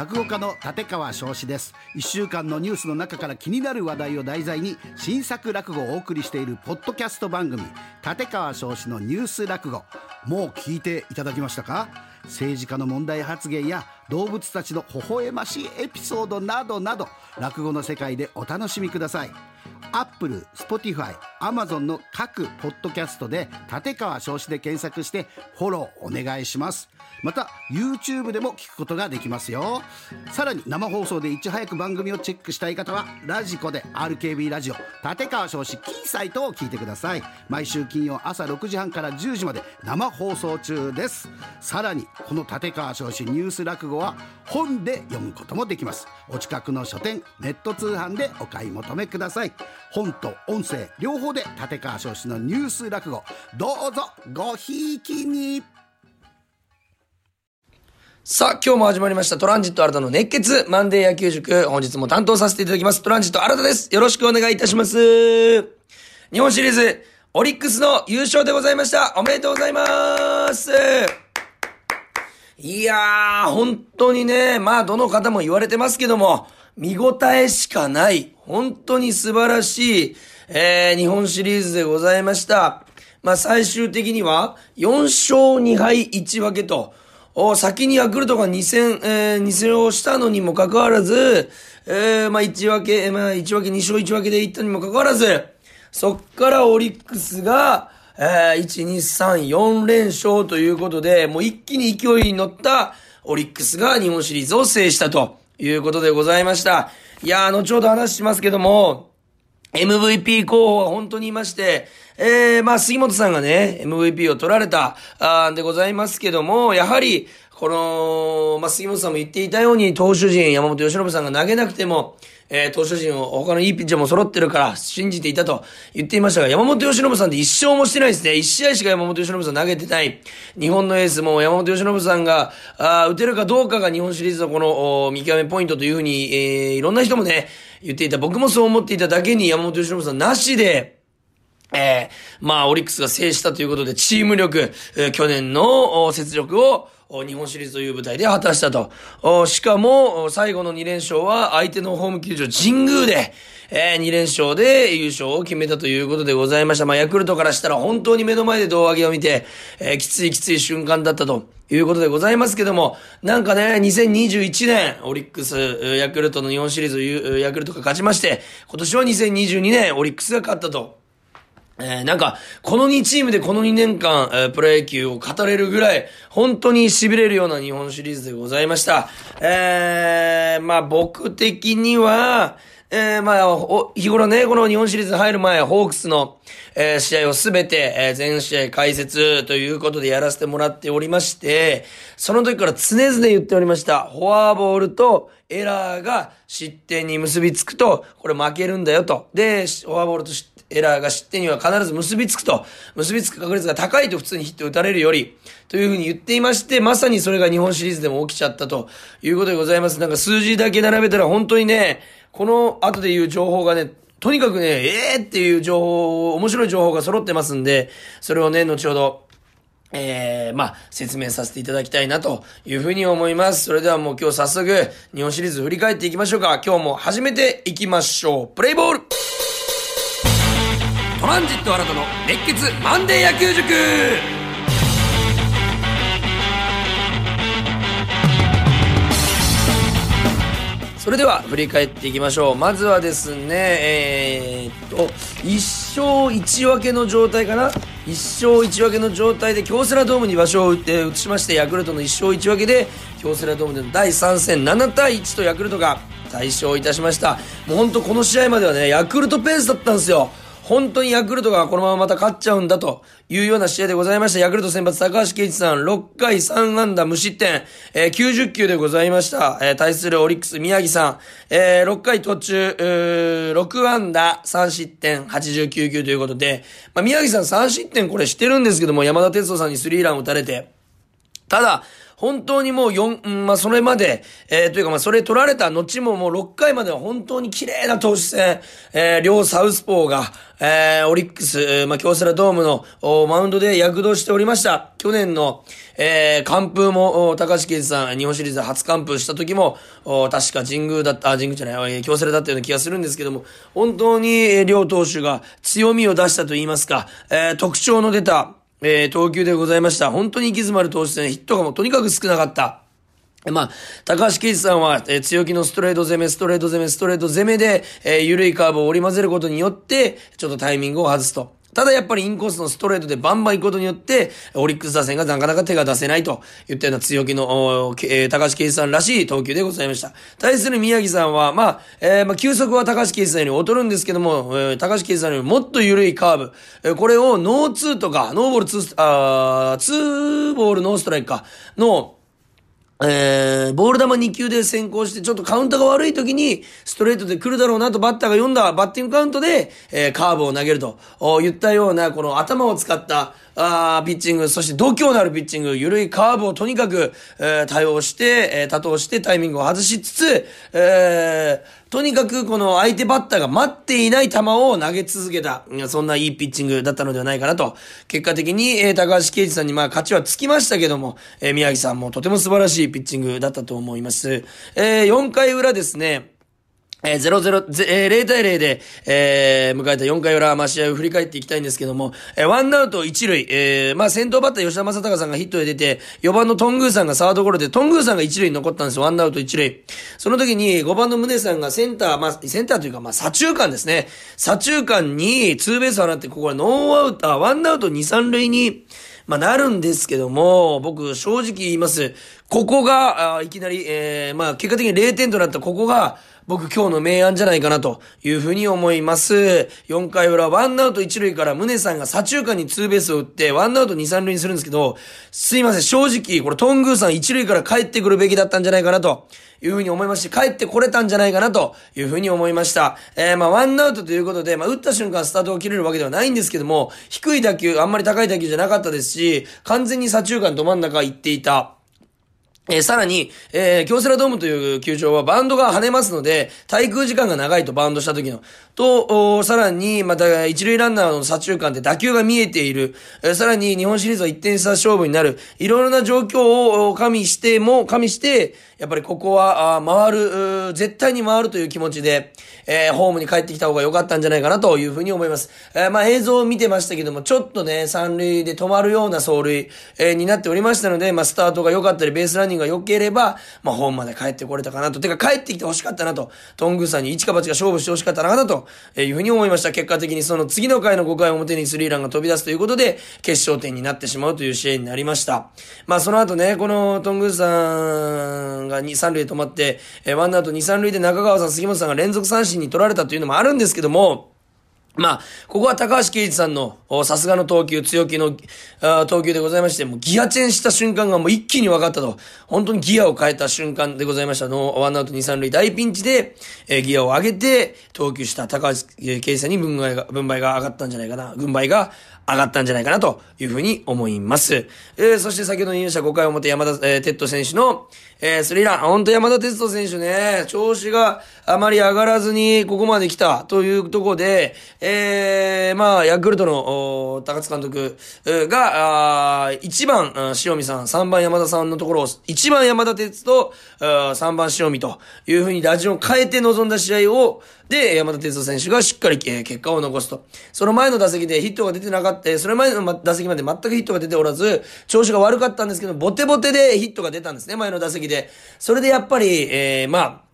落語家の立川翔志です。1週間のニュースの中から気になる話題を題材に新作落語をお送りしているポッドキャスト番組立川翔志のニュース落語。もう聞いていただきましたか？政治家の問題発言や動物たちの微笑ましいエピソードなどなど落語の世界でお楽しみください。アップル、スポティファイ、アマゾンの各ポッドキャストで立川翔志で検索してフォローお願いします。また YouTube でも聞くことができますよ。さらに生放送でいち早く番組をチェックしたい方はラジコで RKB ラジオ立川少子キーサイトを聞いてください。毎週金曜朝6時半から10時まで生放送中です。さらにこの立川少子ニュース落語は本で読むこともできます。お近くの書店ネット通販でお買い求めください。本と音声両方で立川少子のニュース落語どうぞごひいきにさあ、今日も始まりましたトランジット新たの熱血マンデー野球塾。本日も担当させていただきます。トランジット新たです。よろしくお願いいたします。日本シリーズ、オリックスの優勝でございました。おめでとうございます。いやー、本当にね、まあ、どの方も言われてますけども、見応えしかない、本当に素晴らしい、えー、日本シリーズでございました。まあ、最終的には、4勝2敗1分けと、お先にヤクルトが2戦、えー、2戦をしたのにもかかわらず、えー、まあ、1分け、まあ、1分け、2勝1分けでいったにもかかわらず、そっからオリックスが、えー、1、2、3、4連勝ということで、もう一気に勢いに乗ったオリックスが日本シリーズを制したということでございました。いや、後ほど話しますけども、MVP 候補は本当にいまして、えー、まあ、杉本さんがね、MVP を取られた、あでございますけども、やはり、この、まあ、杉本さんも言っていたように、投手陣、山本由伸さんが投げなくても、えー、投手陣を、他のいいピッチャーも揃ってるから、信じていたと言っていましたが、山本由伸さんって一勝もしてないですね。一試合しか山本由伸さん投げてない。日本のエースも山本由伸さんが、あー打てるかどうかが日本シリーズのこの、お見極めポイントというふうに、えー、いろんな人もね、言っていた。僕もそう思っていただけに山本由伸さんなしで、えー、まあ、オリックスが制したということで、チーム力、えー去年のお雪辱を、日本シリーズという舞台で果たしたと。しかも、最後の2連勝は相手のホーム球場神宮で、え2連勝で優勝を決めたということでございました。まあ、ヤクルトからしたら本当に目の前で胴上げを見て、えーきついきつい瞬間だったということでございますけども、なんかね、2021年、オリックス、ヤクルトの日本シリーズ、ヤクルトが勝ちまして、今年は2022年、オリックスが勝ったと。えーなんか、この2チームでこの2年間、えープロ野球を語れるぐらい、本当に痺れるような日本シリーズでございました。えー、まあ僕的には、えー、まあ、お日頃ね、この日本シリーズ入る前、ホークスの、えー試合をすべて、えー全試合解説ということでやらせてもらっておりまして、その時から常々言っておりました。フォアボールとエラーが失点に結びつくと、これ負けるんだよと。で、フォアボールと失エラーが失点には必ず結びつくと、結びつく確率が高いと普通にヒット打たれるより、というふうに言っていまして、まさにそれが日本シリーズでも起きちゃったということでございます。なんか数字だけ並べたら本当にね、この後で言う情報がね、とにかくね、ええー、っていう情報、面白い情報が揃ってますんで、それをね、後ほど、えー、まあ、説明させていただきたいなというふうに思います。それではもう今日早速、日本シリーズ振り返っていきましょうか。今日も始めていきましょう。プレイボールランジット新たの熱血マンデー野球塾それでは振り返っていきましょう。まずはですね、えー、っと、1勝1分けの状態かな ?1 勝1分けの状態で京セラドームに場所を移って移しまして、ヤクルトの1勝1分けで、京セラドームでの第3戦7対1とヤクルトが大勝いたしました。もう本当この試合まではね、ヤクルトペースだったんですよ。本当にヤクルトがこのまままた勝っちゃうんだというような試合でございました。ヤクルト先発高橋圭一さん、6回3安打無失点、えー90球でございました。えー対するオリックス宮城さん、えー6回途中、6安打3失点89球ということで、まあ、宮城さん3失点これしてるんですけども、山田哲人さんにスリーラン打たれて、ただ、本当にもう4、うんまあ、それまで、えー、というかまあ、それ取られた後ももう6回までは本当に綺麗な投手戦、えー、両サウスポーが、えー、オリックス、まあ、京セラドームの、おマウンドで躍動しておりました。去年の、えー、完封も、高橋圭司さん、日本シリーズ初完封した時も、お確か神宮だった、あ、神宮じゃない、京セラだったような気がするんですけども、本当に、両投手が強みを出したと言いますか、えー、特徴の出た、えー、投球でございました。本当に行き詰まる投手戦、ヒットがもうとにかく少なかった。まあ、高橋圭司さんは、えー、強気のストレート攻め、ストレート攻め、ストレート攻めで、えー、緩いカーブを織り交ぜることによって、ちょっとタイミングを外すと。ただやっぱりインコースのストレートでバンバン行くことによって、オリックス打線がなかなか手が出せないといったような強気の、えー、高橋奎二さんらしい投球でございました。対する宮城さんは、まあ、えー、まあ、球速は高橋奎二さんより劣るんですけども、えー、高橋奎二さんよりもっと緩いカーブ、えー、これをノーツーとか、ノーボールツー、あー、ツーボールノーストライクか、の、えー、ボール球2球で先行して、ちょっとカウントが悪い時に、ストレートで来るだろうなとバッターが読んだバッティングカウントで、えー、カーブを投げると、言ったような、この頭を使った、あピッチング、そして度胸のあるピッチング、緩いカーブをとにかく、えー、対応して、えー、多投してタイミングを外しつつ、えー、とにかくこの相手バッターが待っていない球を投げ続けた、そんないいピッチングだったのではないかなと。結果的に、えー、高橋啓治さんにまあ勝ちはつきましたけども、えー、宮城さんもとても素晴らしいピッチングだったと思います。えー、4回裏ですね、えー、0-0、えー、0対0で、えー、迎えた4回裏、まあ、試合を振り返っていきたいんですけども、えー、ワンアウト1塁、えー、まあ、先頭バッター吉田正尚さんがヒットで出て、4番のトングーさんがサードゴロで、トングーさんが1塁に残ったんですよ、ワンアウト1塁。その時に5番の宗さんがセンター、まあ、センターというか、まあ、左中間ですね。左中間にツーベースを放って、ここはノーアウト、あ、ワンアウト2、3塁に、まあ、なるんですけども、僕、正直言います。ここが、あいきなり、えー、まあ、結果的に0点となったここが、僕今日の明暗じゃないかなというふうに思います。4回裏、ワンアウト1塁から宗さんが左中間にツーベースを打って、ワンアウト2、3塁にするんですけど、すいません、正直、これトングーさん1塁から帰ってくるべきだったんじゃないかなと。いうふうに思いまして、帰ってこれたんじゃないかなというふうに思いました。えー、まあ、ワンアウトということで、まあ、打った瞬間スタートを切れるわけではないんですけども、低い打球、あんまり高い打球じゃなかったですし、完全に左中間ど真ん中行っていた。えー、さらに、えー、京セラドームという球場はバンドが跳ねますので、滞空時間が長いとバウンドした時の。と、さらに、また、一塁ランナーの左中間で打球が見えている。えー、さらに、日本シリーズは1点差勝負になる。いろいろな状況を加味しても、加味して、やっぱりここは、あ回る、絶対に回るという気持ちで、えー、ホームに帰ってきた方が良かったんじゃないかなというふうに思います。えー、まあ映像を見てましたけども、ちょっとね、三塁で止まるような走塁、えー、になっておりましたので、まあスタートが良かったり、ベースランニングが良ければ、まあホームまで帰ってこれたかなと。てか帰ってきて欲しかったなと。トングさんに一か八か勝負して欲しかったなとえいうふうに思いました。結果的にその次の回の5回表にスリーランが飛び出すということで、決勝点になってしまうという試合になりました。まあその後ね、このトングさんが2、3塁で止まってって、えー、ワンアウト2、3塁で中川さん、杉本さんが連続三振に取られたというのもあるんですけども、まあ、ここは高橋圭一さんのさすがの投球、強気の投球でございまして、もうギアチェンした瞬間がもう一気に分かったと。本当にギアを変えた瞬間でございましたの、ワンアウト2、3塁大ピンチで、えー、ギアを上げて投球した高橋奎二さんに分配が、分配が上がったんじゃないかな。軍配が上がったんじゃないかなというふうに思います。えー、そして先ほど言いました5回表山田、えー、哲人選手の、えー、スリーラン。本当山田哲人選手ね、調子があまり上がらずにここまで来たというところで、えー、まあ、ヤクルトの、高津監督が、あ1番、塩見さん、3番山田さんのところを、1番山田哲人、3番塩見というふうに打順を変えて臨んだ試合を、で、山田哲人選手がしっかり、えー、結果を残すと。その前の打席でヒットが出てなかった、それ前の打席まで全くヒットが出ておらず、調子が悪かったんですけど、ボテボテでヒットが出たんですね、前の打席で。でそれでやっぱり、えー、まあ、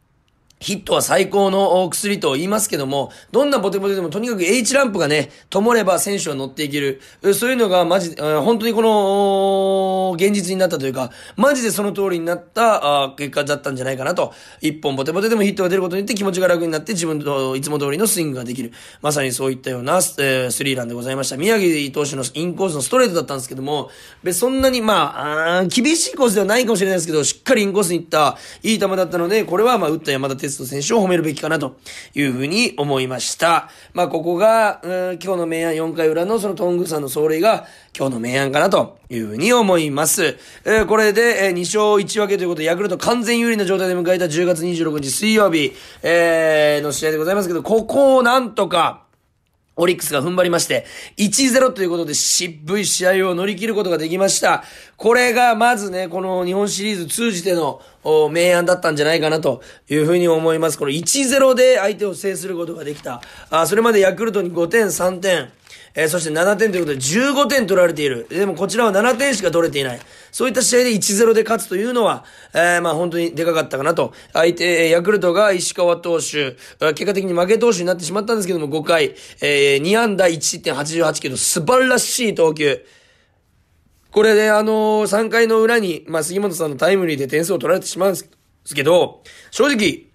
ヒットは最高の薬と言いますけども、どんなボテボテでもとにかく H ランプがね、灯れば選手は乗っていける。そういうのがマジ、本当にこの、現実になったというか、マジでその通りになった結果だったんじゃないかなと。一本ボテボテでもヒットが出ることによって気持ちが楽になって自分といつも通りのスイングができる。まさにそういったような、えー、スリーランでございました。宮城投手のインコースのストレートだったんですけども、そんなにまあ、あ厳しいコースではないかもしれないですけど、しっかりインコースに行ったいい球だったので、これはまあ打った山田哲スト選手を褒めるべきかなというふうに思いました。まあ、ここが、うん、今日の明暗4回裏のそのトングさんの走塁が今日の明暗かなというふうに思います。えー、これで、えー、2勝1分けということで、ヤクルト完全有利な状態で迎えた10月26日水曜日、えー、の試合でございますけど、ここをなんとか、オリックスが踏ん張りまして、1-0ということで渋い試合を乗り切ることができました。これがまずね、この日本シリーズ通じての明暗だったんじゃないかなというふうに思います。この1-0で相手を制することができた。あそれまでヤクルトに5点、3点、えー、そして7点ということで15点取られている。でもこちらは7点しか取れていない。そういった試合で1-0で勝つというのは、えー、まあ本当にでかかったかなと。相手、ヤクルトが石川投手、結果的に負け投手になってしまったんですけども、5回、えー、2安打1失点88キロ、素晴らしい投球。これで、あのー、3回の裏に、まあ、杉本さんのタイムリーで点数を取られてしまうんですけど、正直、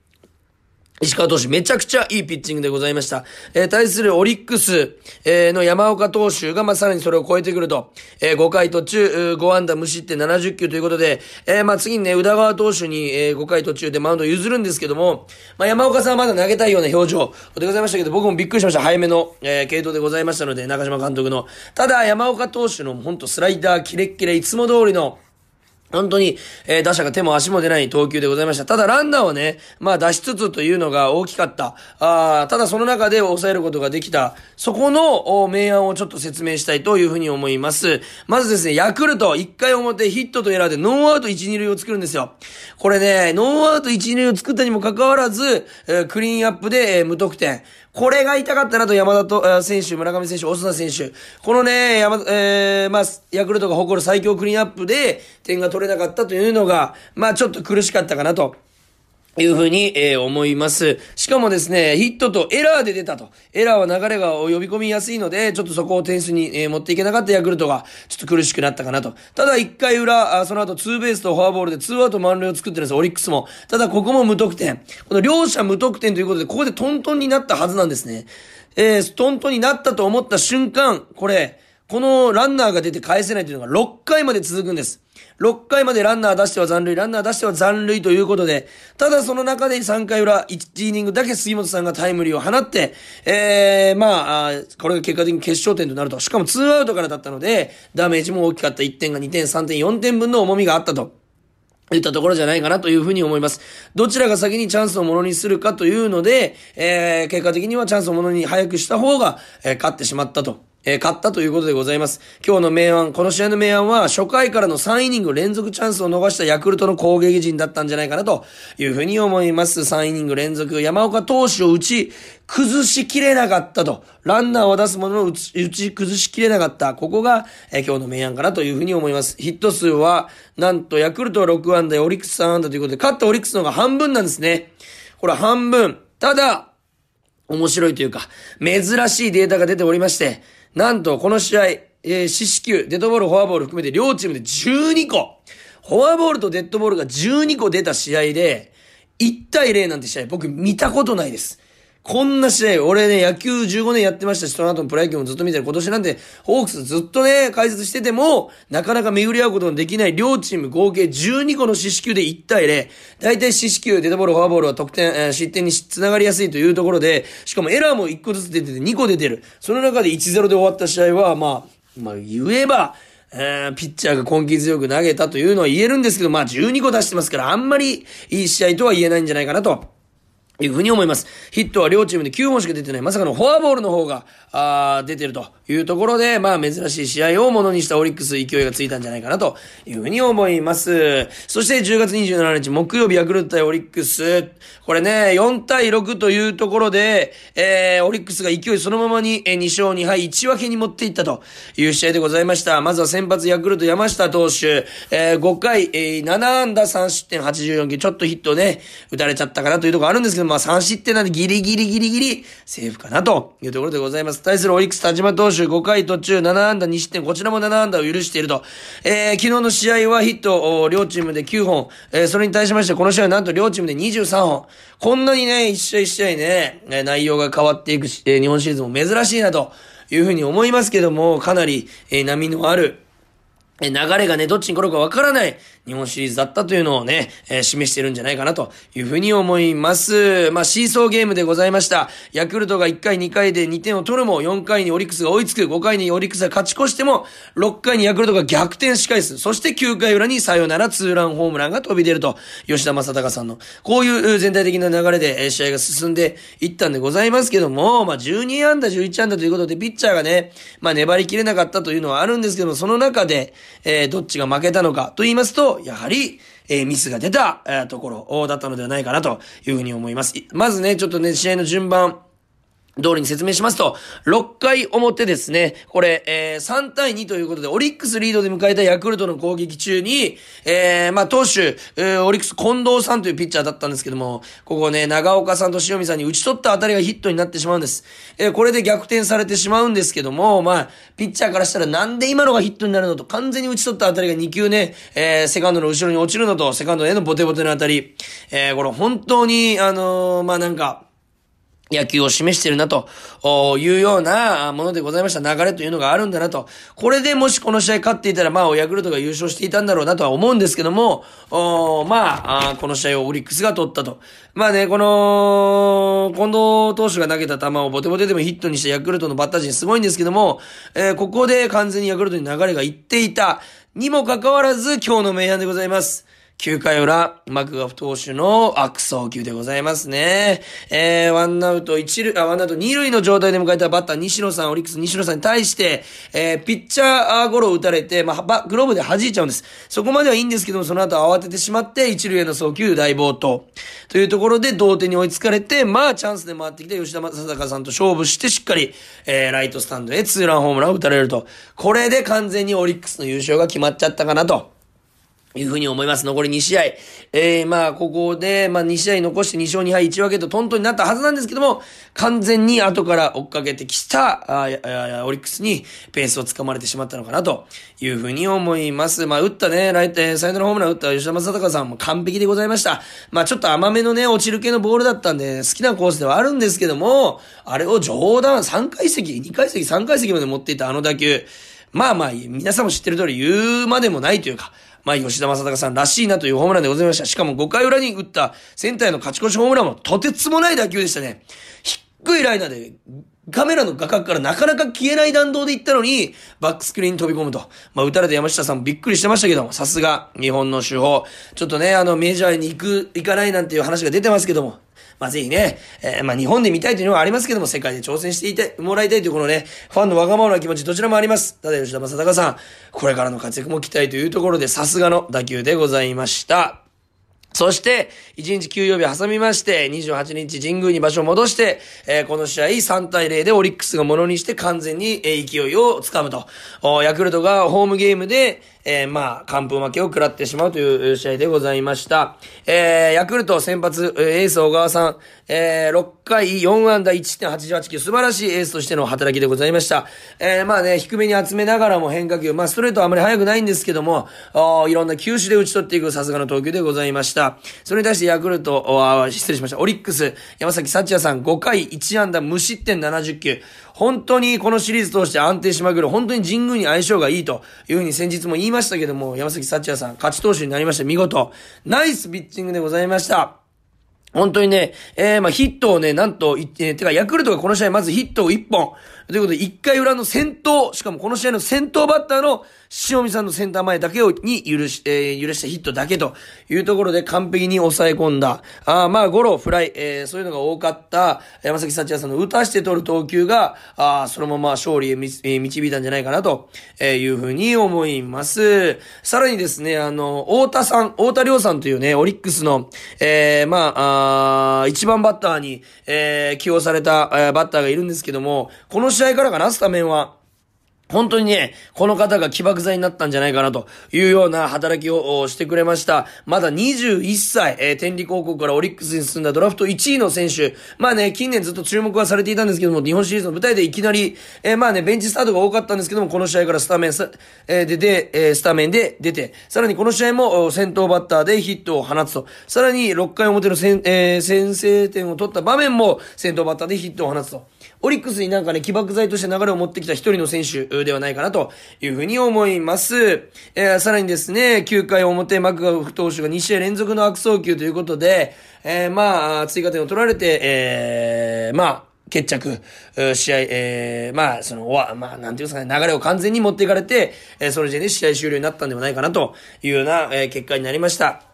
石川投手めちゃくちゃいいピッチングでございました。えー、対するオリックス、えー、の山岡投手が、まあ、さらにそれを超えてくると、えー、5回途中、5安打無失点70球ということで、えー、まあ、次にね、宇田川投手に、えー、5回途中でマウンドを譲るんですけども、まあ、山岡さんはまだ投げたいような表情でございましたけど、僕もびっくりしました。早めの、えー、系統でございましたので、中島監督の。ただ、山岡投手の、ほんとスライダー、キレッキレ、いつも通りの、本当に、えー、打者が手も足も出ない投球でございました。ただランナーはね、まあ出しつつというのが大きかった。あただその中で抑えることができた。そこの明暗をちょっと説明したいというふうに思います。まずですね、ヤクルト、1回表ヒットとエラーでノーアウト1、2塁を作るんですよ。これね、ノーアウト1、2塁を作ったにもかかわらず、えー、クリーンアップで、えー、無得点。これが痛かったなと山田哲人選手、村上選手、オスナ選手。このね、山、えー、まあ、ヤクルトが誇る最強クリーンアップで点が取れなかったというのが、まあ、ちょっと苦しかったかなと。いうふうに、えー、思います。しかもですね、ヒットとエラーで出たと。エラーは流れが呼び込みやすいので、ちょっとそこを点数に、えー、持っていけなかったヤクルトが、ちょっと苦しくなったかなと。ただ1回裏、あその後ツーベースとフォアボールでツーアウト満塁を作ってるんです、オリックスも。ただここも無得点。この両者無得点ということで、ここでトントンになったはずなんですね。えー、トントンになったと思った瞬間、これ、このランナーが出て返せないというのが6回まで続くんです。6回までランナー出しては残塁、ランナー出しては残塁ということで、ただその中で3回裏、1イニングだけ杉本さんがタイムリーを放って、えー、まあ、これが結果的に決勝点となると。しかも2アウトからだったので、ダメージも大きかった1点が2点、3点、4点分の重みがあったと。言ったところじゃないかなというふうに思います。どちらが先にチャンスをものにするかというので、えー、結果的にはチャンスをものに早くした方が、えー、勝ってしまったと。えー、勝ったということでございます。今日の明暗、この試合の明暗は、初回からの3イニング連続チャンスを逃したヤクルトの攻撃陣だったんじゃないかなというふうに思います。3イニング連続、山岡投手を打ち、崩しきれなかったと。ランナーを出すものの打ち、打ち崩しきれなかった。ここが、えー、今日の明暗かなというふうに思います。ヒット数は、なんと、ヤクルトは6安打、オリックス3安打ということで、勝ったオリックスの方が半分なんですね。これ半分。ただ、面白いというか、珍しいデータが出ておりまして、なんとこの試合、えー、四死球、デッドボール、フォアボール含めて両チームで12個。フォアボールとデッドボールが12個出た試合で、1対0なんて試合僕見たことないです。こんな試合、俺ね、野球15年やってましたし、その後のプロ野球もずっと見てる。今年なんて、ホークスずっとね、解説してても、なかなか巡り合うことのできない両チーム合計12個の四死球で1対0。大体四死球、デッドボール、フォアボールは得点、えー、失点につながりやすいというところで、しかもエラーも1個ずつ出てて2個出てる。その中で1-0で終わった試合は、まあ、まあ言えば、えー、ピッチャーが根気強く投げたというのは言えるんですけど、まあ12個出してますから、あんまりいい試合とは言えないんじゃないかなと。いうふうに思います。ヒットは両チームで9本しか出てない。まさかのフォアボールの方が、あ出てるというところで、まあ珍しい試合をものにしたオリックス勢いがついたんじゃないかなというふうに思います。そして10月27日木曜日ヤクルト対オリックス。これね、4対6というところで、えー、オリックスが勢いそのままに、えー、2勝2敗1分けに持っていったという試合でございました。まずは先発ヤクルト山下投手、えー、5回、えー、7安打3失点84球、ちょっとヒットね、打たれちゃったかなというところあるんですけど、まあ3失点なんでギリギリギリギリセーフかなというところでございます。対するオリックス田島投手5回途中7安打2失点、こちらも7安打を許していると。えー、昨日の試合はヒット、両チームで9本。えー、それに対しましてこの試合はなんと両チームで23本。こんなにね、一試合一試合ね、内容が変わっていくし、えー、日本シリーズも珍しいなというふうに思いますけども、かなり、えー、波のある、え流れがね、どっちに来るかわからない日本シリーズだったというのをね、えー、示してるんじゃないかなというふうに思います。まあ、シーソーゲームでございました。ヤクルトが1回2回で2点を取るも、4回にオリックスが追いつく、5回にオリックスが勝ち越しても、6回にヤクルトが逆転し返す。そして9回裏にさよならツーランホームランが飛び出ると、吉田正尚さんの、こういう全体的な流れで、試合が進んでいったんでございますけども、まあ、12安打11安打ということで、ピッチャーがね、まあ、粘りきれなかったというのはあるんですけども、その中で、えーどっちが負けたのかと言いますと、やはり、えー、ミスが出た、えー、ところだったのではないかなというふうに思います。まずね、ちょっとね、試合の順番、通りに説明しますと、6回表ですね、これ、えー、3対2ということで、オリックスリードで迎えたヤクルトの攻撃中に、えー、まあ、投手、えー、オリックス近藤さんというピッチャーだったんですけども、ここね、長岡さんと塩見さんに打ち取った当たりがヒットになってしまうんです。えー、これで逆転されてしまうんですけども、まあ、ピッチャーからしたらなんで今のがヒットになるのと、完全に打ち取った当たりが2球ね、えー、セカンドの後ろに落ちるのと、セカンドへのボテボテの当たり、えー、これ本当に、あのー、まあ、なんか、野球を示してるなというようなものでございました流れというのがあるんだなと。これでもしこの試合勝っていたら、まあ、ヤクルトが優勝していたんだろうなとは思うんですけども、まあこの試合をオリックスが取ったと。まあね、この、近藤投手が投げた球をボテボテでもヒットにしたヤクルトのバッター陣すごいんですけども、えー、ここで完全にヤクルトに流れがいっていた。にもかかわらず今日の明暗でございます。9回裏、マクガフ投手の悪送球でございますね。えー、ワンアウト一塁、あ、ワンアウト二塁の状態で迎えたバッター西野さん、オリックス西野さんに対して、えー、ピッチャーゴロを打たれて、まあ、グローブで弾いちゃうんです。そこまではいいんですけども、その後慌ててしまって、一塁への送球大暴投。というところで同点に追いつかれて、まあ、チャンスで回ってきた吉田正尚さんと勝負して、しっかり、えー、ライトスタンドへツーランホームランを打たれると。これで完全にオリックスの優勝が決まっちゃったかなと。いうふうに思います。残り2試合。えー、まあ、ここで、まあ、2試合残して2勝2敗1分けとトントンになったはずなんですけども、完全に後から追っかけてきた、ああオリックスにペースをつかまれてしまったのかなというふうに思います。まあ、打ったね、ライト、サイドのホームラン打った吉田正尚さんも完璧でございました。まあ、ちょっと甘めのね、落ちる系のボールだったんで、好きなコースではあるんですけども、あれを上段3階席、2階席、3階席まで持っていたあの打球、まあまあ、皆さんも知ってる通り言うまでもないというか、まあ、吉田正尚さんらしいなというホームランでございました。しかも5回裏に打ったセンターへの勝ち越しホームランもとてつもない打球でしたね。低いライナーで、カメラの画角からなかなか消えない弾道で行ったのに、バックスクリーンに飛び込むと。まあ、打たれた山下さんもびっくりしてましたけども、さすが、日本の手法。ちょっとね、あの、メジャーに行く、行かないなんていう話が出てますけども、まあ、ぜひね、えー、まあ、日本で見たいというのはありますけども、世界で挑戦していてもらいたいというこのね、ファンのわがままな気持ちどちらもあります。ただ吉田正尚さん、これからの活躍も期待というところで、さすがの打球でございました。そして、1日休養日挟みまして、28日神宮に場所を戻して、えー、この試合3対0でオリックスがものにして完全に、えー、勢いをつかむと。ヤクルトがホームゲームで、えー、まあ、完封負けを食らってしまうという試合でございました。えー、ヤクルト先発、エース小川さん、えー、6回4安打1.88球、素晴らしいエースとしての働きでございました。えー、まあね、低めに集めながらも変化球、まあ、ストレートはあまり速くないんですけども、いろんな球種で打ち取っていくさすがの投球でございました。それに対してヤクルト、失礼しました。オリックス、山崎幸也さん5回1安打無失点70球。本当にこのシリーズ通して安定しまくる、本当に神宮に相性がいいというふうに先日も言いましたけども、山崎幸也さん、勝ち投手になりました。見事。ナイスピッチングでございました。本当にね、えー、まあヒットをね、なんと、えー、てか、ヤクルトがこの試合まずヒットを1本。ということで、1回裏の先頭、しかもこの試合の先頭バッターの塩見さんのセンター前だけを、に許し、えー、許したヒットだけというところで完璧に抑え込んだ。あまあ、ゴロ、フライ、えー、そういうのが多かった山崎幸也さんの打たして取る投球が、あそのまま勝利へ、えー、導いたんじゃないかなというふうに思います。さらにですね、あの、太田さん、太田亮さんというね、オリックスの、えー、まあ、あ一番バッターに、えー、起用された、えー、バッターがいるんですけども、この試試合からかな、スタメンは。本当にね、この方が起爆剤になったんじゃないかなというような働きをしてくれました。まだ21歳、えー、天理高校からオリックスに進んだドラフト1位の選手。まあね、近年ずっと注目はされていたんですけども、日本シリーズの舞台でいきなり、えー、まあね、ベンチスタートが多かったんですけども、この試合からスタメン、えー、で、で、えー、スタメンで出て、さらにこの試合も先頭バッターでヒットを放つと、さらに6回表の先,、えー、先制点を取った場面も先頭バッターでヒットを放つと。オリックスになんかね、起爆剤として流れを持ってきた一人の選手ではないかなというふうに思います。えー、さらにですね、9回表、マクガフ投手が2試合連続の悪送球ということで、えー、まあ、追加点を取られて、えー、まあ、決着、試合、えー、まあ、その、わ、まあ、なんていうんですかね、流れを完全に持っていかれて、えー、それでね、試合終了になったんではないかなというような、えー、結果になりました。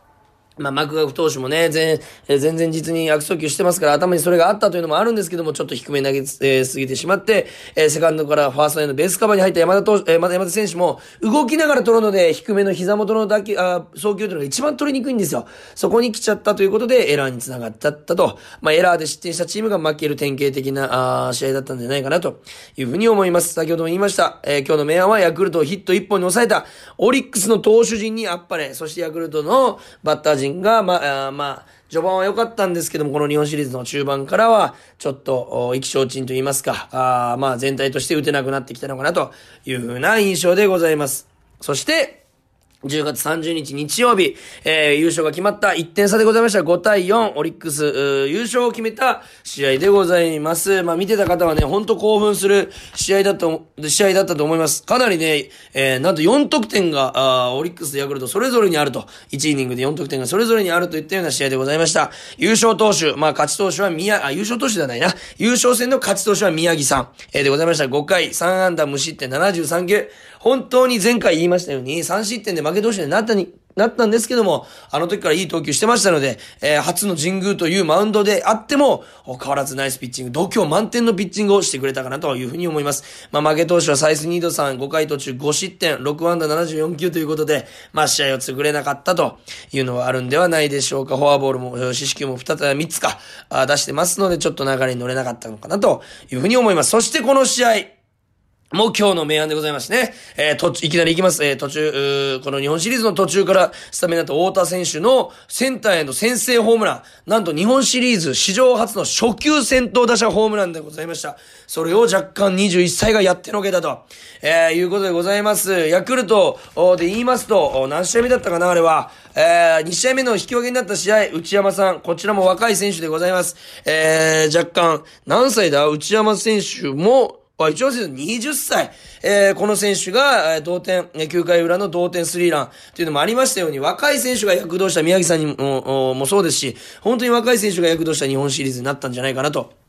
まあ、マクガフ投手もね、全、え全然実に悪送球してますから、頭にそれがあったというのもあるんですけども、ちょっと低め投げ、えー、すぎてしまって、えー、セカンドからファーストへのベースカバーに入った山田投手、えー、山田選手も、動きながら取るので、低めの膝元の打球、あ送球というのが一番取りにくいんですよ。そこに来ちゃったということで、エラーにつながっちゃったと。まあ、エラーで失点したチームが負ける典型的な、あ試合だったんじゃないかなというふうに思います。先ほども言いました。えー、今日の明暗はヤクルトをヒット1本に抑えた、オリックスの投手陣にあっぱれ、そしてヤクルトのバッター陣が、まあ、まあ、序盤は良かったんですけども、この日本シリーズの中盤からは、ちょっと、意気消沈と言いますか、あまあ全体として打てなくなってきたのかなというふうな印象でございます。そして、10月30日日曜日、えー、優勝が決まった1点差でございました。5対4、オリックス、優勝を決めた試合でございます。まあ、見てた方はね、ほんと興奮する試合だと、試合だったと思います。かなりね、えー、なんと4得点が、あオリックス、ヤクルトそれぞれにあると、1イニングで4得点がそれぞれにあるといったような試合でございました。優勝投手、まあ、勝ち投手は宮、あ、優勝投手ではないな。優勝戦の勝ち投手は宮城さん、えー、でございました。5回、3安打無失点73球。本当に前回言いましたように、3失点で負け投手になったに、なったんですけども、あの時からいい投球してましたので、えー、初の神宮というマウンドであっても、変わらずナイスピッチング、度胸満点のピッチングをしてくれたかなというふうに思います。まあ、負け投手はサイスニードさん5回途中5失点、6安打74球ということで、まあ、試合を作れなかったというのはあるんではないでしょうか。フォアボールも、四死球も2つ、3つか、出してますので、ちょっと流れに乗れなかったのかなというふうに思います。そしてこの試合、もう今日の明暗でございますね。えー、途中、いきなり行きます。えー、途中、この日本シリーズの途中からスタメンだった太田選手のセンターへの先制ホームラン。なんと日本シリーズ史上初の初級先頭打者ホームランでございました。それを若干21歳がやってのけたと、えー、いうことでございます。ヤクルトで言いますと、何試合目だったかな、あれは。えー、2試合目の引き分けになった試合、内山さん、こちらも若い選手でございます。えー、若干、何歳だ？内山選手も、あ一応20歳、えー、この選手が、えー、同点、9回裏の同点スリーランというのもありましたように、若い選手が躍動した宮城さんにも、もそうですし、本当に若い選手が躍動した日本シリーズになったんじゃないかなと。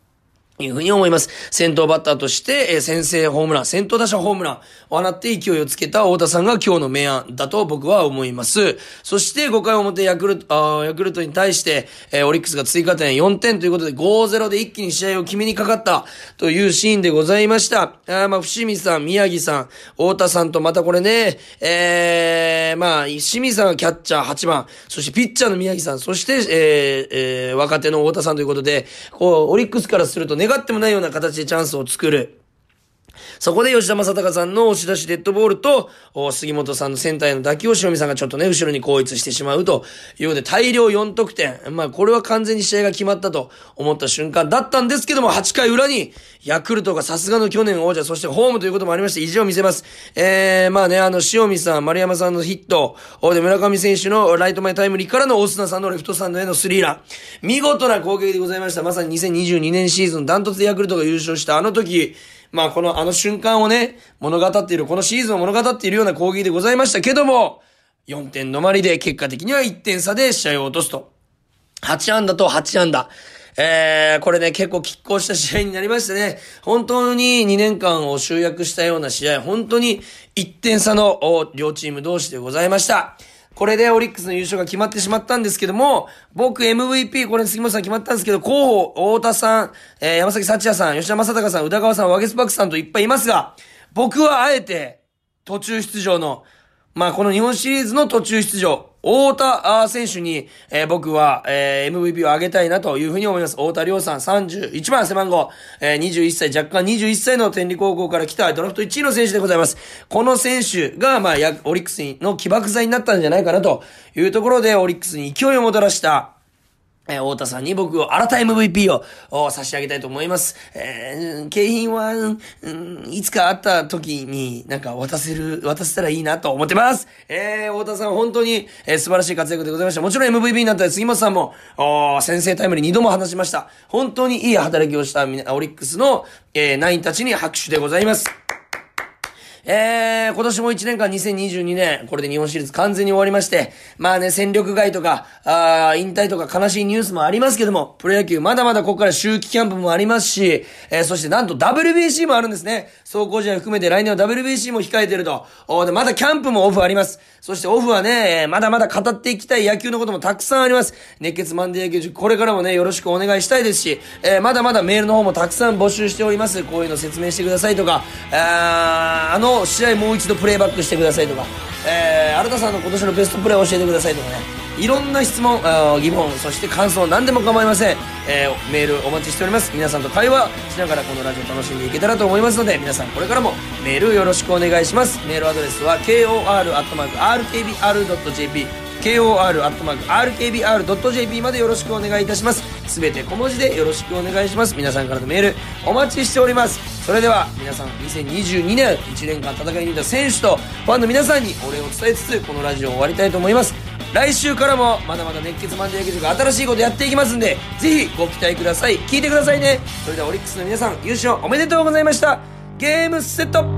いうふうに思います。先頭バッターとして、えー、先制ホームラン、先頭打者ホームランを放って勢いをつけた太田さんが今日の明暗だと僕は思います。そして5回表ヤクルト、あヤクルトに対して、えー、オリックスが追加点4点ということで5-0で一気に試合を決めにかかったというシーンでございました。あまあ、伏見さん、宮城さん、太田さんとまたこれね、えー、まあ、清水さんがキャッチャー8番、そしてピッチャーの宮城さん、そして、えー、えー、若手の太田さんということで、こう、オリックスからするとね、願ってもないような形でチャンスを作る。そこで吉田正尚さんの押し出しデッドボールと、杉本さんのセンターへの打球を塩見さんがちょっとね、後ろに後逸してしまうというようで大量4得点。まあこれは完全に試合が決まったと思った瞬間だったんですけども、8回裏にヤクルトがさすがの去年王者、そしてホームということもありまして、意地を見せます。えー、まあね、あの、塩見さん、丸山さんのヒット、で、村上選手のライト前タイムリーからの大砂さんのレフトスタンドへのスリーラン。見事な攻撃でございました。まさに2022年シーズン、ダントツでヤクルトが優勝したあの時、まあこのあの瞬間をね、物語っている、このシーズンを物語っているような攻撃でございましたけども、4点止まりで結果的には1点差で試合を落とすと。8安打と8安打。えー、これね、結構拮抗した試合になりましたね。本当に2年間を集約したような試合、本当に1点差の両チーム同士でございました。これでオリックスの優勝が決まってしまったんですけども、僕 MVP、これ杉本さん決まったんですけど、候補、太田さん、えー、山崎幸也さん、吉田正尚さん、宇田川さん、ワゲスパックさんといっぱいいますが、僕はあえて、途中出場の、まあ、この日本シリーズの途中出場、太田選手に、えー、僕は、えー、MVP をあげたいなというふうに思います。太田亮さん31番背番号、えー、21歳、若干21歳の天理高校から来たドラフト1位の選手でございます。この選手が、まあ、オリックスの起爆剤になったんじゃないかなというところで、オリックスに勢いをもたらした、えー、太田さんに僕を新た MVP を差し上げたいと思います。えー、景品は、うん、いつか会った時になんか渡せる、渡せたらいいなと思ってます。えー、太田さん本当に、えー、素晴らしい活躍でございました。もちろん MVP になった杉本さんも、お先制タイムに2度も話しました。本当にいい働きをしたオリックスの、え、ナインたちに拍手でございます。えー、今年も1年間2022年、これで日本シリーズ完全に終わりまして、まあね、戦力外とか、ああ引退とか悲しいニュースもありますけども、プロ野球まだまだここから秋季キャンプもありますし、えー、そしてなんと WBC もあるんですね。走行試合含めて来年は WBC も控えてると。おで、まだキャンプもオフあります。そしてオフはね、まだまだ語っていきたい野球のこともたくさんあります。熱血マンデー野球塾、これからもね、よろしくお願いしたいですし、えー、まだまだメールの方もたくさん募集しております。こういうの説明してくださいとか、ああの試合もう一度プレイバックしてくださいとか、えー、新田さんの今年のベストプレー教えてくださいとかね、いろんな質問、疑問、そして感想、何でも構いません。えー、メールお待ちしております。皆さんと会話しながらこのラジオ楽しんでいけたらと思いますので、皆さんこれからもメールよろしくお願いします。メールアドレスは kor.rkbr.jp kor.rkbr.jp までよろしくお願いいたします。すべて小文字でよろしくお願いします。皆さんからのメールお待ちしております。それでは皆さん2022年1年間戦い抜いた選手とファンの皆さんにお礼を伝えつつこのラジオを終わりたいと思います。来週からもまだまだ熱血マンデー野球が新しいことやっていきますんで、ぜひご期待ください。聞いてくださいね。それではオリックスの皆さん優勝おめでとうございました。ゲームセット